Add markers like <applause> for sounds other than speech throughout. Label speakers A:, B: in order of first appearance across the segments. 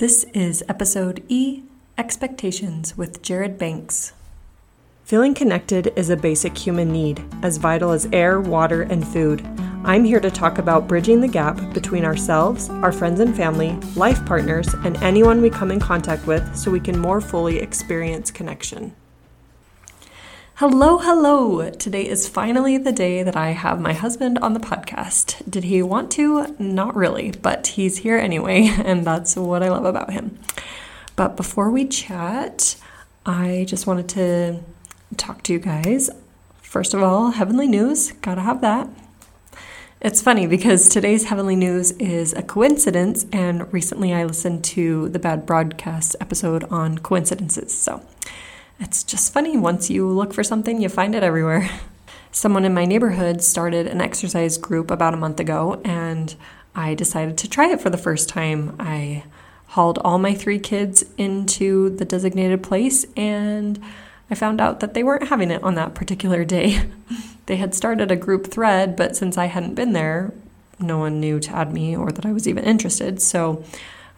A: This is episode E Expectations with Jared Banks.
B: Feeling connected is a basic human need, as vital as air, water, and food. I'm here to talk about bridging the gap between ourselves, our friends and family, life partners, and anyone we come in contact with so we can more fully experience connection.
A: Hello, hello! Today is finally the day that I have my husband on the podcast. Did he want to? Not really, but he's here anyway, <laughs> and that's what I love about him. But before we chat, I just wanted to talk to you guys. First of all, heavenly news, gotta have that. It's funny because today's Heavenly News is a coincidence, and recently I listened to the Bad Broadcast episode on coincidences. So it's just funny. Once you look for something, you find it everywhere. <laughs> Someone in my neighborhood started an exercise group about a month ago, and I decided to try it for the first time. I hauled all my three kids into the designated place, and I found out that they weren't having it on that particular day. <laughs> they had started a group thread, but since I hadn't been there, no one knew to add me or that I was even interested, so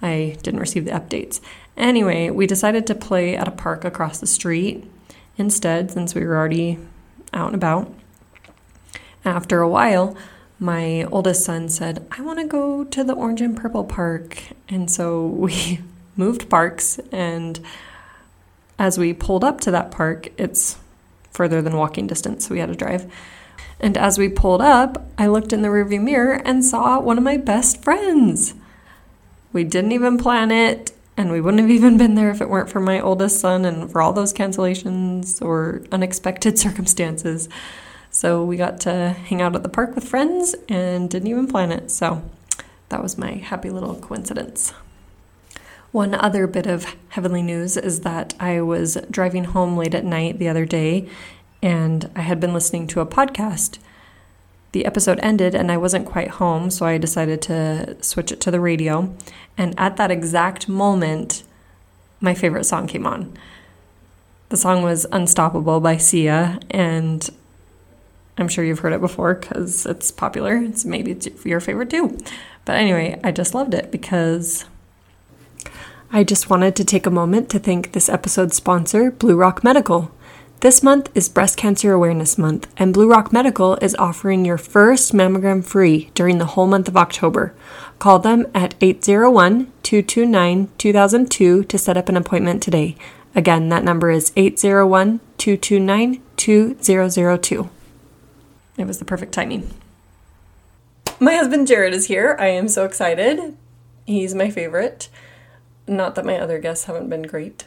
A: I didn't receive the updates. Anyway, we decided to play at a park across the street instead, since we were already out and about. After a while, my oldest son said, I want to go to the orange and purple park. And so we <laughs> moved parks and as we pulled up to that park, it's further than walking distance, so we had to drive. And as we pulled up, I looked in the rearview mirror and saw one of my best friends. We didn't even plan it, and we wouldn't have even been there if it weren't for my oldest son and for all those cancellations or unexpected <laughs> circumstances. So we got to hang out at the park with friends and didn't even plan it. So that was my happy little coincidence. One other bit of heavenly news is that I was driving home late at night the other day and I had been listening to a podcast. The episode ended and I wasn't quite home, so I decided to switch it to the radio. And at that exact moment, my favorite song came on. The song was Unstoppable by Sia, and I'm sure you've heard it before because it's popular. It's maybe it's your favorite too. But anyway, I just loved it because
B: I just wanted to take a moment to thank this episode's sponsor, Blue Rock Medical. This month is Breast Cancer Awareness Month, and Blue Rock Medical is offering your first mammogram free during the whole month of October. Call them at 801 229 2002 to set up an appointment today. Again, that number is 801 229 2002.
A: It was the perfect timing. My husband Jared is here. I am so excited. He's my favorite. Not that my other guests haven't been great.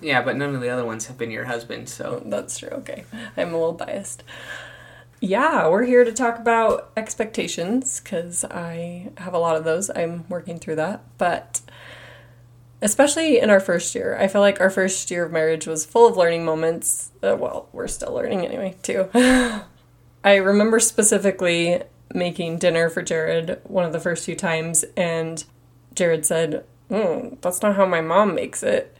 C: Yeah, but none of the other ones have been your husband, so.
A: That's true. Okay. I'm a little biased. Yeah, we're here to talk about expectations because I have a lot of those. I'm working through that. But especially in our first year, I feel like our first year of marriage was full of learning moments. Uh, well, we're still learning anyway, too. <laughs> I remember specifically making dinner for Jared one of the first few times, and Jared said, mm, That's not how my mom makes it.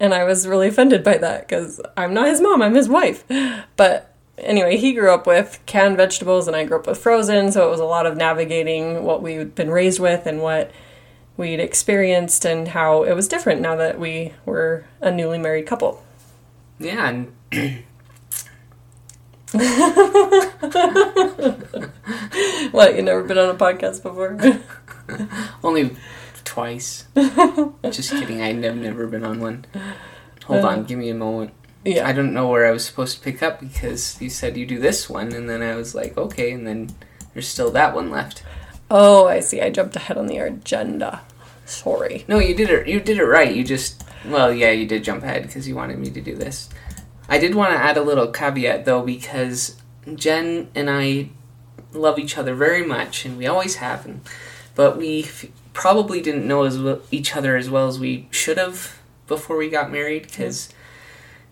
A: And I was really offended by that because I'm not his mom, I'm his wife. But anyway, he grew up with canned vegetables and I grew up with frozen, so it was a lot of navigating what we'd been raised with and what we'd experienced and how it was different now that we were a newly married couple.
C: Yeah, and. <laughs>
A: what, you never been on a podcast before? <laughs>
C: Only twice. <laughs> Just kidding, I've never been on one. Hold on, uh, give me a moment.
A: Yeah.
C: I don't know where I was supposed to pick up because you said you do this one, and then I was like, okay, and then there's still that one left.
A: Oh, I see. I jumped ahead on the agenda. Sorry.
C: No, you did it. You did it right. You just well, yeah, you did jump ahead because you wanted me to do this. I did want to add a little caveat though because Jen and I love each other very much, and we always have, and, but we f- probably didn't know as well, each other as well as we should have before we got married because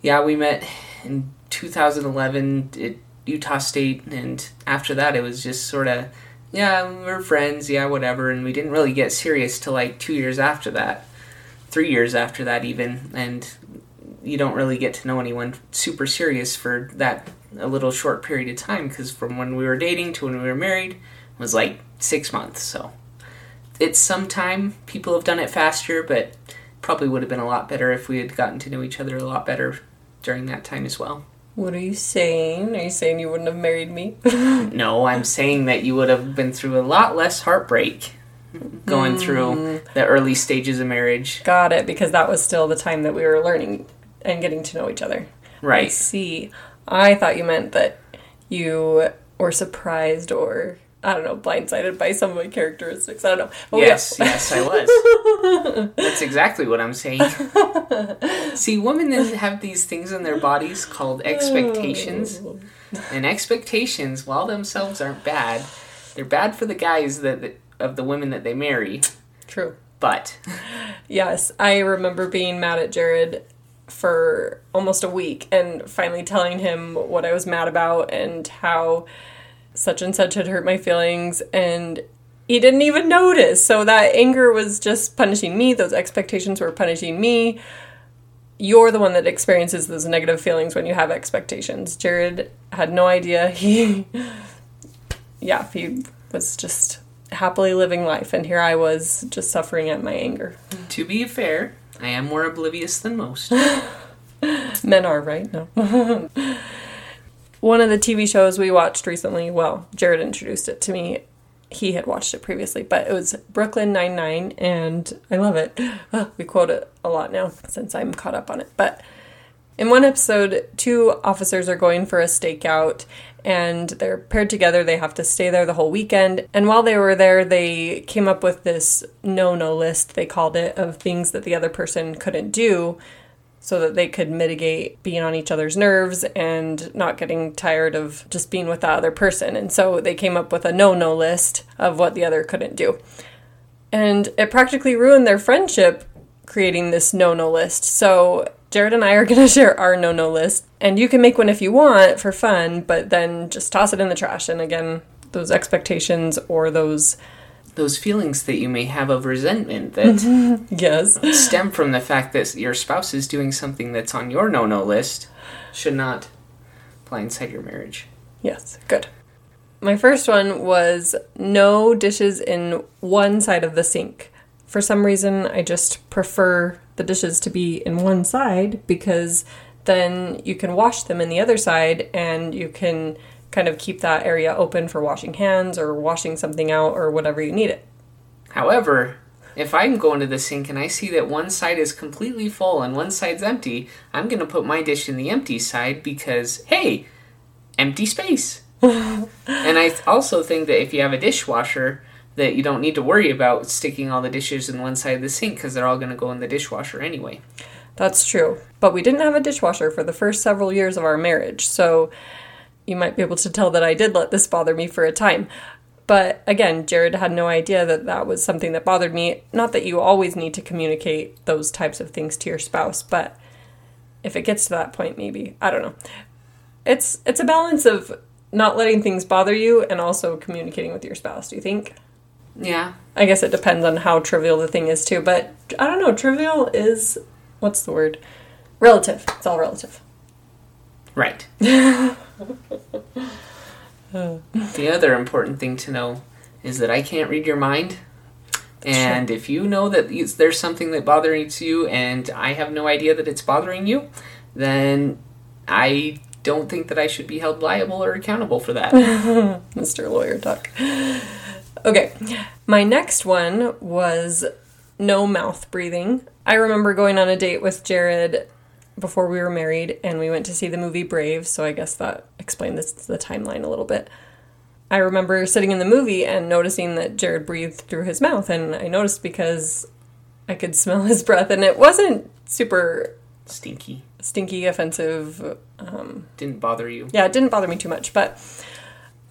C: yeah, we met in 2011 at Utah State, and after that, it was just sort of, yeah, we're friends, yeah, whatever, and we didn't really get serious till like two years after that, three years after that, even, and you don't really get to know anyone super serious for that a little short period of time because from when we were dating to when we were married was like six months, so it's some time. People have done it faster, but probably would have been a lot better if we had gotten to know each other a lot better during that time as well.
A: What are you saying? Are you saying you wouldn't have married me? <laughs>
C: no, I'm saying that you would have been through a lot less heartbreak going mm. through the early stages of marriage.
A: Got it, because that was still the time that we were learning and getting to know each other.
C: Right. I
A: see. I thought you meant that you were surprised or I don't know, blindsided by some of my characteristics. I don't know.
C: But yes, yes, I <laughs> was. That's exactly what I'm saying. <laughs> See, women then have these things in their bodies called expectations. And expectations, while themselves aren't bad, they're bad for the guys that, that of the women that they marry.
A: True.
C: But
A: yes, I remember being mad at Jared for almost a week and finally telling him what I was mad about and how such and such had hurt my feelings and he didn't even notice. So that anger was just punishing me, those expectations were punishing me. You're the one that experiences those negative feelings when you have expectations. Jared had no idea. <laughs> He yeah, he was just happily living life and here I was just suffering at my anger.
C: To be fair, I am more oblivious than most. <laughs>
A: Men are, right? No. <laughs> one of the TV shows we watched recently, well, Jared introduced it to me. He had watched it previously, but it was Brooklyn Nine-Nine, and I love it. Oh, <gasps> we quote it a lot now since I'm caught up on it. But in one episode, two officers are going for a stakeout and they're paired together. They have to stay there the whole weekend. And while they were there, they came up with this no no list, they called it, of things that the other person couldn't do so that they could mitigate being on each other's nerves and not getting tired of just being with the other person. And so they came up with a no no list of what the other couldn't do. And it practically ruined their friendship creating this no no list. So Jared and I are <laughs> going to share our no no list. And you can make one if you want for fun, but then just toss it in the trash. And again, those expectations or those
C: those feelings that you may have of resentment that <laughs>
A: yes
C: stem from the fact that your spouse is doing something that's on your no-no list should not blindside your marriage.
A: Yes, good. My first one was no dishes in one side of the sink. For some reason, I just prefer the dishes to be in one side because then you can wash them in the other side and you can kind of keep that area open for washing hands or washing something out or whatever you need it.
C: However, if I'm going to the sink and I see that one side is completely full and one side's empty, I'm going to put my dish in the empty side because, hey, empty space. <laughs> and I also think that if you have a dishwasher, that you don't need to worry about sticking all the dishes in one side of the sink because they're all going to go in the dishwasher anyway.
A: That's true. But we didn't have a dishwasher for the first several years of our marriage. So you might be able to tell that I did let this bother me for a time. But again, Jared had no idea that that was something that bothered me. Not that you always need to communicate those types of things to your spouse, but if it gets to that point, maybe I don't know. It's it's a balance of not letting things bother you and also communicating with your spouse. Do you think?
C: Yeah.
A: I guess it depends on how trivial the thing is too, but I don't know. Trivial is what's the word? Relative. It's all relative.
C: Right. <laughs> the other important thing to know is that I can't read your mind. And if you know that there's something that bothers you and I have no idea that it's bothering you, then I don't think that I should be held liable or accountable for that. <laughs>
A: Mr. Lawyer Talk. Okay, my next one was no mouth breathing. I remember going on a date with Jared before we were married and we went to see the movie Brave, so I guess that explained this, the timeline a little bit. I remember sitting in the movie and noticing that Jared breathed through his mouth, and I noticed because I could <laughs> smell his breath, and it wasn't super
C: stinky,
A: stinky, offensive. Um,
C: didn't bother you?
A: Yeah, it didn't bother me too much, but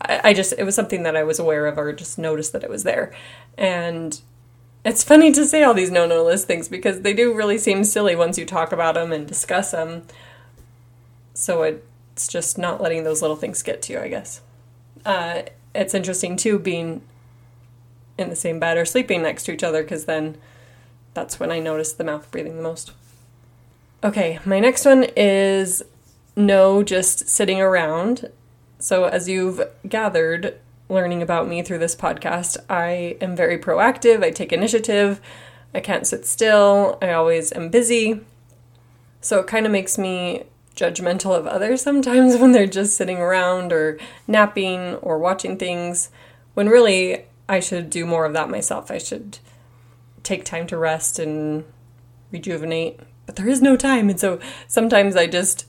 A: I, I just it was something that I was aware of or just noticed that it was there, and it's funny to say all these no no list things because they do really seem silly once you talk about them and discuss them. So it's just not letting those little things get to you, I guess. Uh, it's interesting too being in the same bed or sleeping next to each other because then that's when I notice the mouth breathing the most. Okay, my next one is no, just sitting around. So, as you've gathered, learning about me through this podcast, I am very proactive, I take initiative, I can't sit still, I always am busy. So it kind of makes me judgmental of others <laughs> sometimes when they're just sitting around or napping or watching things, when really I should do more of that myself. I should take time to rest and rejuvenate, but there is no time. And so sometimes I just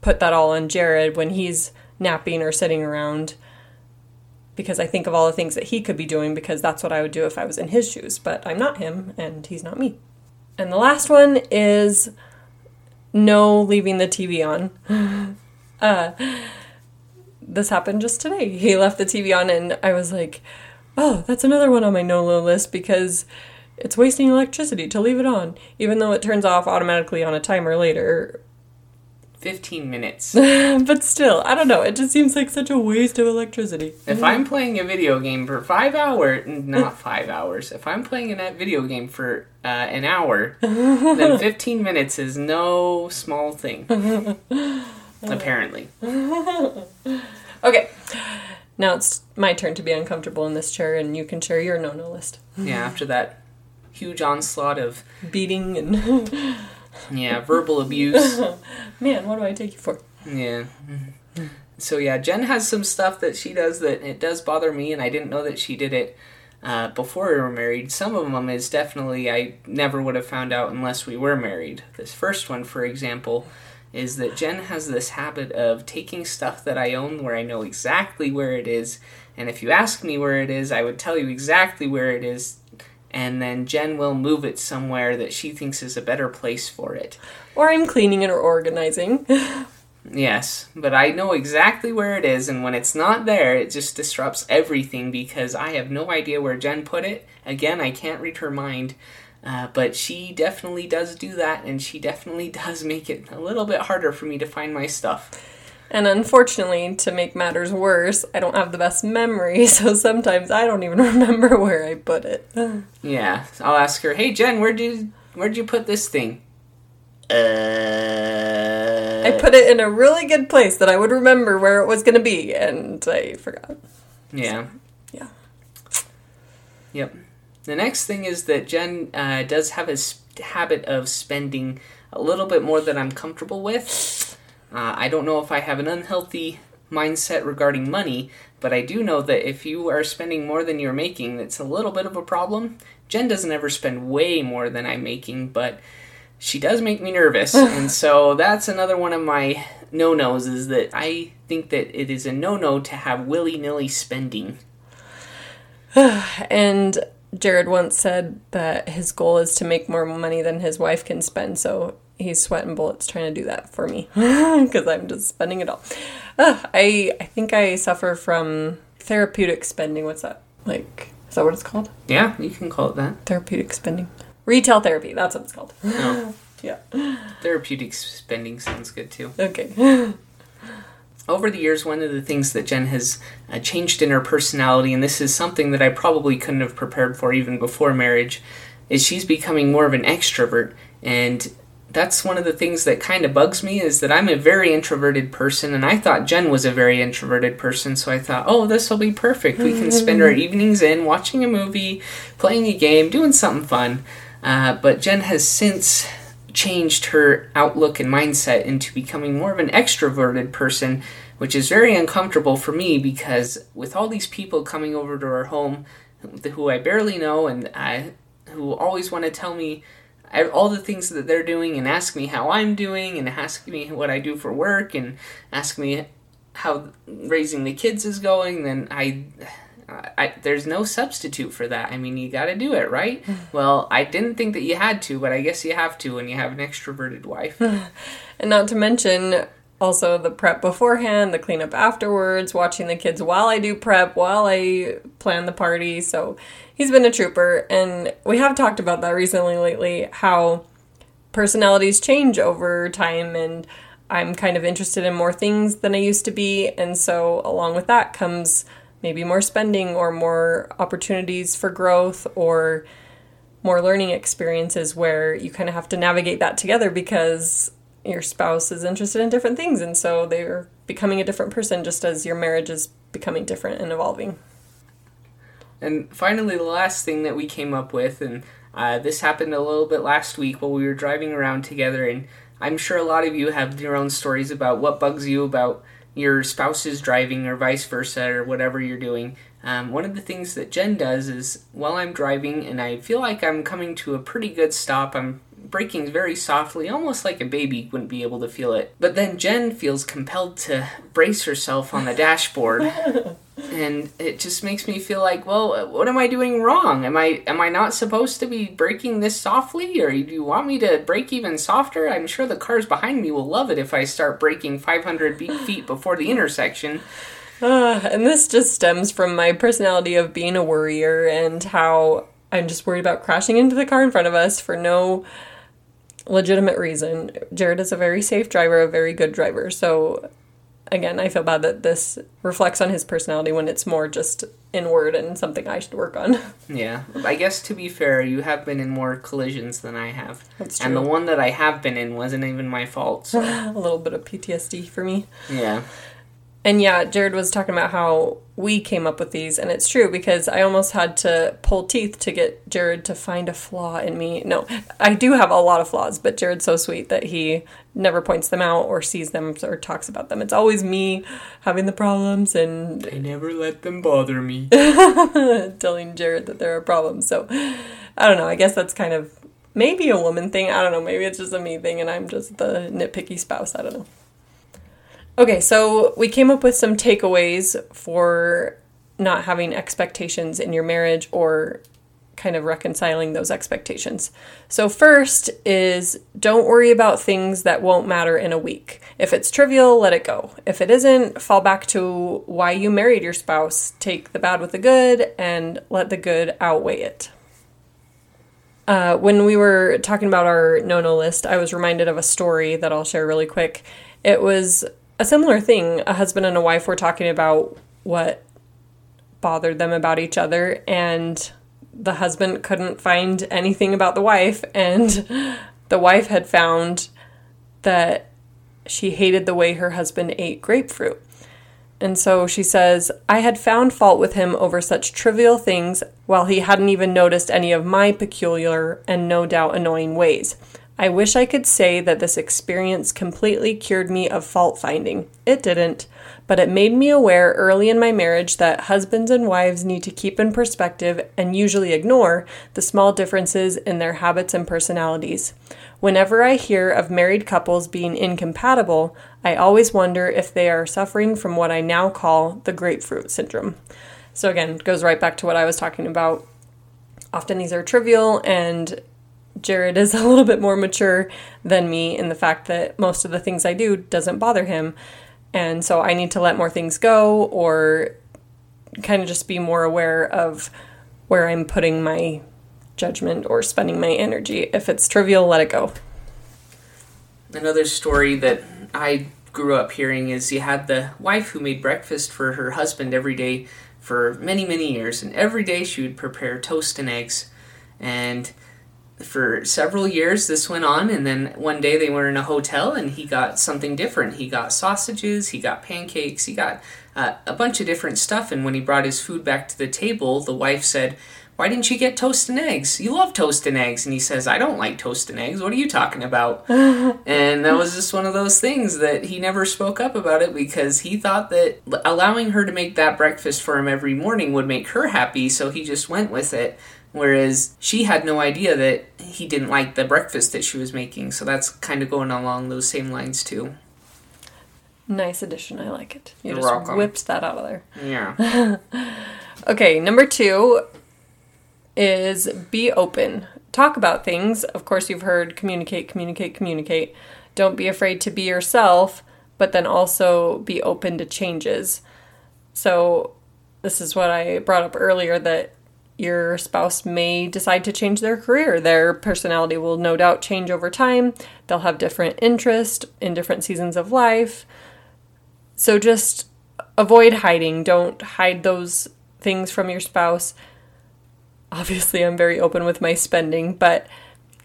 A: put that all on Jared when he's napping or sitting around because I think of all the things that he could be doing because that's what I would do if I was in his shoes, but I'm not him and he's not me. And the last one is no leaving the TV on. <laughs> uh, this happened just today. He left the TV on, and I was like, oh, that's another one on my no low list because it's wasting electricity to leave it on, even though it turns off automatically on a timer later.
C: 15 minutes. <laughs>
A: but still, I don't know. It just seems like such a waste of electricity.
C: If I'm playing a video game for five hours, not five hours, if I'm playing a video game for uh, an hour, then <laughs> 15 minutes is no small thing. <laughs> Apparently.
A: okay. Now it's my turn to be uncomfortable in this chair, and you can share your no no list.
C: Yeah, after that huge onslaught of
A: beating and
C: yeah, verbal abuse. <laughs>
A: Man, what do I take you for?
C: Yeah. So yeah, Jen has some stuff that she does that it does bother me, and I didn't know that she did it uh, before we were married. Some of them is definitely I never would have found out unless we were married. This first one, for example, is that Jen has this habit of taking stuff that I own where I know exactly where it is, and if you ask me where it is, I would tell you exactly where it is and then Jen will move it somewhere that she thinks is a better place for it.
A: Or I'm cleaning it or organizing. <laughs>
C: yes, but I know exactly where it is, and when it's not there, it just disrupts everything because I have no idea where Jen put it. Again, I can't read her mind. Uh, but she definitely does do that, and she definitely <laughs> does make it a little bit harder for me to find my stuff.
A: And unfortunately, to make matters worse, I don't have the best memory, <laughs> so sometimes I don't even <laughs> remember where I put it.
C: yeah, I'll ask her, "Hey Jen, where'd you where'd you put this thing?"
A: Uh... I put it in a really good place that I would remember where it was going to be, and I forgot.
C: Yeah. So,
A: yeah.
C: Yep. The next thing is that Jen uh, does have a habit of spending a little bit more than I'm comfortable with. Uh, I don't know if I have an unhealthy mindset regarding money, but I do know that if you are spending more than you're making, it's a little bit of a problem. Jen doesn't ever spend way more than I'm making, but she does make me nervous. <laughs> and so that's another one of my no nos is that I think that it is a no no to have willy nilly spending. <sighs>
A: and Jared once said that his goal is to make more money than his wife can spend. So he's sweating bullets trying to do that for me <gasps> because I'm just spending it all. Uh, I I think I suffer from therapeutic spending. What's that like? Is that what it's called?
C: Yeah, you can call it that.
A: Therapeutic spending. Retail therapy. That's what it's called.
C: Oh. <gasps>
A: yeah.
C: Therapeutic spending sounds good too.
A: Okay. <laughs>
C: Over the years, one of the things that Jen has uh, changed in her personality, and this is something that I probably couldn't have prepared for even before marriage, is she's becoming more of an extrovert. And that's one of the things that kind of bugs me is that I'm a very introverted person, and I thought Jen was a very introverted person, so I thought, oh, this will be perfect. We can spend our evenings in watching a movie, playing a game, doing something fun. Uh, but Jen has since changed her outlook and mindset into becoming more of an extroverted person, which is very uncomfortable for me because with all these people coming over to our home who I barely know and I, who always want to tell me all the things that they're doing and ask me how I'm doing and ask me what I do for work and ask me how raising the kids is going, then I, I there's no substitute for that. I mean, you got to do it, right? <sighs> well, I didn't think that you had to, but I guess you have to when you have an extroverted wife. <laughs>
A: and not to mention also the prep beforehand, the cleanup afterwards, watching the kids while I do prep, while I plan the party. So he's been a trooper. And we have talked about that recently, lately, how personalities change over time. And I'm kind of interested in more things than I used to be. And so along with that comes maybe more spending or more opportunities for growth or more learning experiences where you kind of have to navigate that together because your spouse is interested in different things, and so they're becoming a different person just as your marriage is becoming different and evolving.
C: And finally, the last thing that we came up with, and uh, this happened a little bit last week while we were driving around together, and I'm sure a lot of you have your own stories about what bugs you about your spouse's driving or vice versa or whatever you're doing. Um, one of the things that Jen does is while I'm driving and I feel like I'm coming to a pretty good stop, I'm braking very softly, almost like a baby wouldn't be able to feel it. But then Jen feels compelled to brace herself on the dashboard. <laughs> and it just makes me feel like, well, what am I doing wrong? Am I am I not supposed to be braking this softly, or do you want me to brake even softer? I'm sure the cars behind me will love it if I start braking 500 feet before the intersection.
A: Uh, <sighs> and this just stems from my personality of being a worrier and how I'm just worried about crashing into the car in front of us for no legitimate reason. Jared is a very safe driver, a very good driver. So again, I feel bad that this reflects on his personality when it's more just inward and something I should work on. <laughs>
C: Yeah. I guess to be fair, you have been in more collisions than I have.
A: That's true.
C: And the one that I have been in wasn't even my fault. So. <laughs>
A: a little bit of PTSD for me.
C: Yeah.
A: And yeah, Jared was talking about how we came up with these, and it's true because I almost had to pull teeth to get Jared to find a flaw in me. No, I do have a lot of flaws, but Jared's so sweet that he never points them out or sees them or talks about them. It's always me having the problems and
C: I never let them bother me. <laughs>
A: telling Jared that there are problems. So I don't know. I guess that's kind of maybe a woman thing. I don't know. Maybe it's just a me thing and I'm just the nitpicky spouse. I don't know. Okay, so we came up with some takeaways for not having expectations in your marriage or kind of reconciling those expectations. So, first is don't worry about things that won't matter in a week. If it's trivial, let it go. If it isn't, fall back to why you married your spouse. Take the bad with the good and let the good outweigh it. Uh, when we were talking about our no no list, I was reminded of a story that I'll share really quick. It was a similar thing. A husband and a wife were talking about what bothered them about each other, and the husband couldn't find anything about the wife, and <laughs> the wife had found that she hated the way her husband ate grapefruit. And so she says, I had found fault with him over such trivial things while he hadn't even noticed any of my peculiar and no doubt annoying ways. I wish I could say that this experience completely cured me of fault finding. It didn't, but it made me aware early in my marriage that husbands and wives need to keep in perspective and usually ignore the small differences in their habits and personalities. Whenever I hear of married couples being incompatible, I always wonder if they are suffering from what I now call the grapefruit syndrome. So, again, goes right back to what I was talking about. Often these are trivial and Jared is <laughs> a little bit more mature than me in the fact that most of the things I do doesn't bother him. And so I need to let more things go or kind of just be more aware of where I'm putting my judgment or spending my energy. If it's trivial, let it go.
C: Another story that I grew up hearing is you had the wife who made breakfast for her husband every day for many, many years, and every day she would prepare toast and eggs. And for several years this went on and then one day they were in a hotel and he got something different. He got sausages he got pancakes he got uh, a bunch of different stuff and when he brought his food back to the table the wife said why didn't you get toast and eggs? You love toast and eggs. And he says i don't like toast and eggs. What are you talking about? <laughs> And that was just one of those things that he never spoke up about it because he thought that allowing her to make that breakfast for him every morning would make her happy so he just went with it Whereas she had no idea that he didn't like the breakfast that she was making. So that's kind of going along those same lines too.
A: Nice addition. I like it. You
C: You're
A: just
C: welcome.
A: whipped that out of there.
C: Yeah. <laughs>
A: Okay, number two is be open. Talk about things. Of course, you've heard communicate, communicate, communicate. Don't be afraid to be yourself, but then also be open to changes. So, this is what I brought up earlier that your spouse may decide to change their career. Their personality will no doubt change over time. They'll have different interests in different seasons of life. So just avoid hiding. Don't hide those things from your spouse. Obviously, I'm very open with my spending, but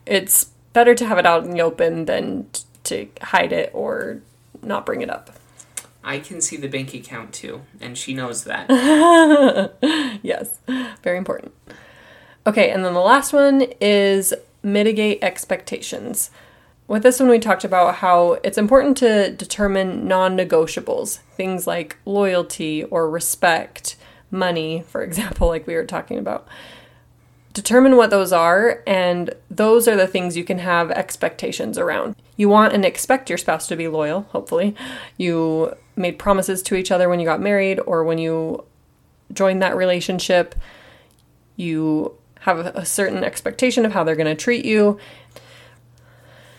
A: it's better to have it out in the open than to hide it or not bring it up.
C: I can see the bank account too, and she knows that. <laughs>
A: yes, very important. Okay, and then the last one is mitigate expectations. With this one, we talked about how it's important to determine non negotiables, things like loyalty or respect, money, for <laughs> example, like we were talking about. Determine what those are, and those are the things you can have expectations around. You want and expect your spouse to be loyal, hopefully. You made promises to each other when you got married or when you joined that relationship. You have a certain expectation of how they're going to treat you.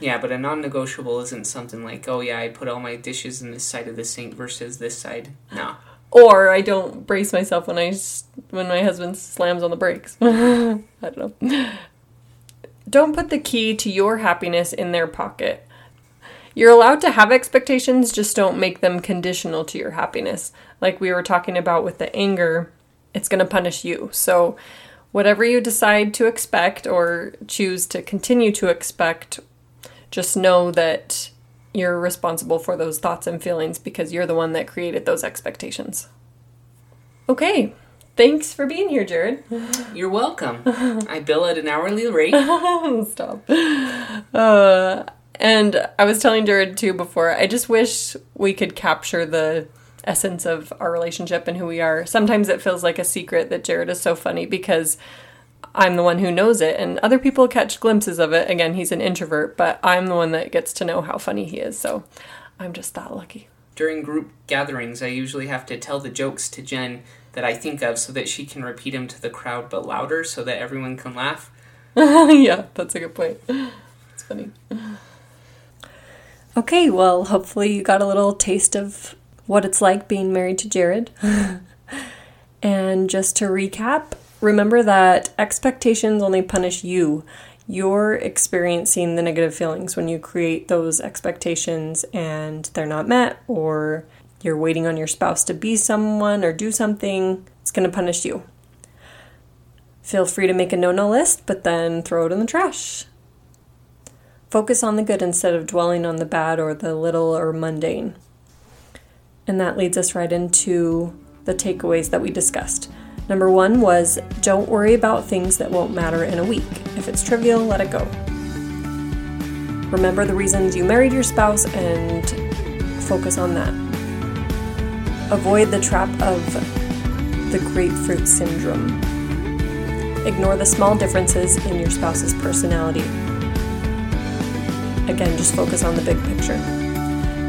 C: Yeah, but a non-negotiable isn't something like, oh yeah, I put all my dishes in this side of the sink versus this side. No.
A: Or I don't brace myself when I when my husband slams on the brakes. <laughs> I don't know. Don't put the key to your happiness in their pocket. You're allowed to have expectations, just don't make them conditional to your happiness. Like we were talking about with the anger, it's going to punish you. So whatever you decide to expect or choose to continue to expect just know that you're responsible for those thoughts and feelings because you're the one that created those expectations. Okay, thanks for being here, Jared. <laughs>
C: You're welcome. I bill at an hourly rate. <laughs>
A: Stop. Uh, and I was telling Jared too before, I just wish we could capture the essence of our relationship and who we are. Sometimes it feels like a secret that Jared is so funny because I'm the one who knows it, and other people catch glimpses of it. Again, he's an introvert, but I'm the one that gets to know how funny he is, so I'm just that lucky.
C: During group gatherings, I usually have to tell the jokes to Jen that I think of so that she can repeat them to the crowd but louder so that everyone can laugh. <laughs>
A: yeah, that's a good point. <laughs> It's funny. Okay, well, hopefully you got a little taste of what it's like being married to Jared. <laughs> and just to recap, remember that expectations only punish you. You're experiencing the negative feelings when you create those expectations and they're not met, or you're waiting on your spouse to be someone or do something. It's going to punish you. Feel free to make a no no list, but then throw it in the trash. Focus on the good instead of dwelling on the bad or the little or mundane. And that leads us right into the takeaways that we discussed. Number one was don't worry about things that won't matter in a week. If it's trivial, let it go. Remember the reasons you married your spouse and focus on that. Avoid the trap of the grapefruit syndrome. Ignore the small differences in your spouse's personality. Again, just focus on the big picture.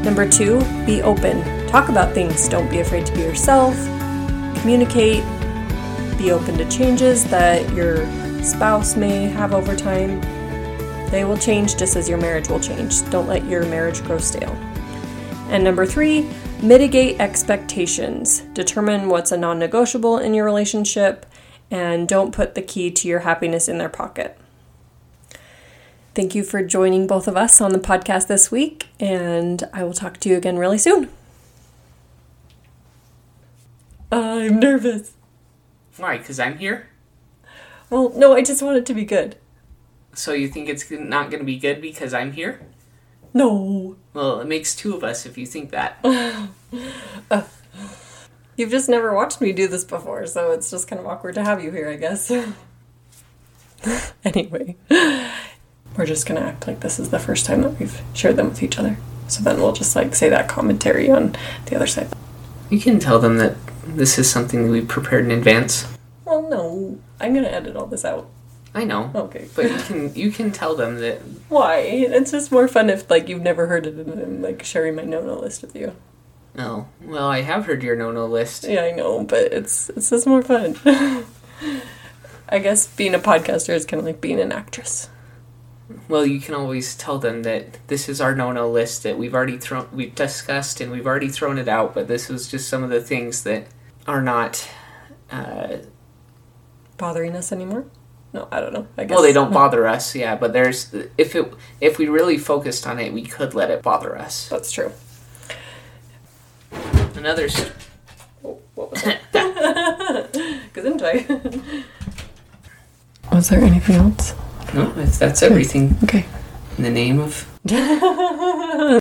A: Number two, be open. Talk about things. Don't be afraid to be yourself. Communicate, be open to changes that your spouse may have over time. They will change just as your marriage will change. Don't let your marriage grow stale. And number three, mitigate expectations. Determine what's a non negotiable in your relationship and don't put the key to your happiness in their pocket. Thank you for joining both of us on the podcast this week, and I will talk to you again really soon. I'm nervous.
C: Why? Because I'm here?
A: Well, no, I just want it to be good.
C: So you think it's not going to be good because I'm here?
A: No.
C: Well, it makes two of us if you think that.
A: uh, <laughs> you've just never watched me do this before, so it's just kind of awkward to have you here, I guess. <laughs> anyway, we're just going to act like this is the first time that we've shared them with each other. So then we'll just like say that commentary on the other side.
C: You can tell them that this is something we prepared in advance.
A: Well, no, I'm gonna edit all this out.
C: I know.
A: Okay.
C: But you can you can tell them that. <laughs>
A: Why? It's just more fun if like you've never heard it and I'm like sharing my no no list with you.
C: Oh well, I have heard your no no list.
A: Yeah, I know, but it's it's just more fun. <laughs> I guess being a podcaster is kind of like being an actress.
C: Well, you can always tell them that this is our no-no list that we've already thrown, we've discussed, and we've already thrown it out. But this was just some of the things that are not uh,
A: bothering us anymore. No, I don't know. I guess.
C: Well, they don't <laughs> bother us, yeah. But there's if it if we really focused on it, we could let it bother us.
A: That's true.
C: Another. St-
A: oh, what was that? <laughs> Gesundheit. <laughs> was there anything else?
C: No, that's everything.
A: Okay.
C: In the name of. <laughs>